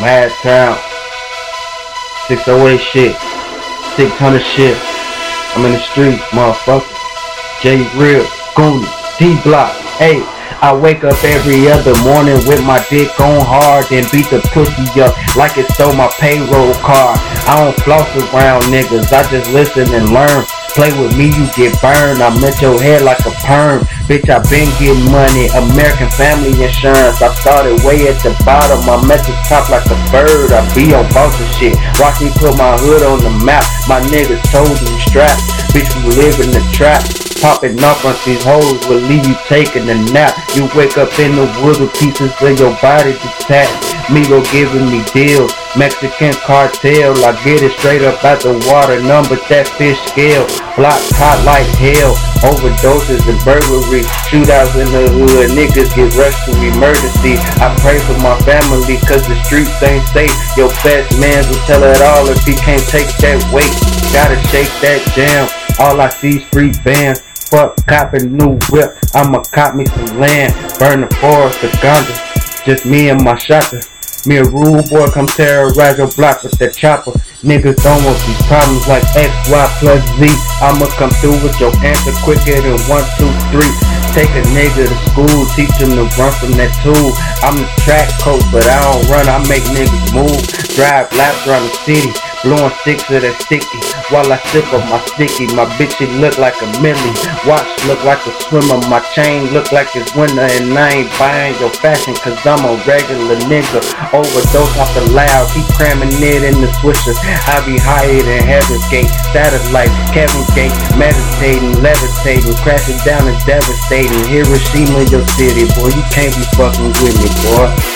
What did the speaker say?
Mad Town. 608 shit. 600 shit. I'm in the streets, motherfucker. J Real, Goonie, D Block. Hey, I wake up every other morning with my dick on hard and beat the pussy up like it stole my payroll card. I don't floss around niggas, I just listen and learn. Play with me, you get burned. I met your head like a perm. Bitch, I been getting money. American Family Insurance. I started way at the bottom. I'm at the top like a bird. I be on boss and shit. Me put my hood on the map. My niggas told me strapped. Bitch, we live in the trap. Popping off on these hoes will leave you taking a nap. You wake up in the woods with pieces of your body detached. Migo giving me deals. Mexican cartel, I get it straight up out the water. Number that fish scale. Block hot like hell. Overdoses and burglary. Shootouts in the hood. Niggas get rushed to emergency. I pray for my family cause the streets ain't safe. Your best man will tell it all if he can't take that weight. Gotta shake that jam. All I see is street bands. Fuck copping new whip. I'ma cop me some land. Burn the forest, the ganja. Just me and my shotgun. Me a rude boy come terrorize your block with that chopper. Niggas don't want these problems like X, Y plus Z. I'ma come through with your answer quicker than one, two, three. Take a nigga to school, teach him to run from that tool. I'm the track coach, but I don't run, I make niggas move. Drive laps around the city. Blowing sticks that sticky while I sip of my sticky. My bitch it look like a millie. Watch look like a swimmer. My chain look like it's winter and I ain't buying your fashion cause I'm a regular nigga. Overdose off the loud, keep cramming it in the swishers. I be higher than Heaven's Gate, satellite, Kevin Gate, meditating, levitating, crashing down and devastating. Hiroshima, your city, boy. You can't be fucking with me, boy.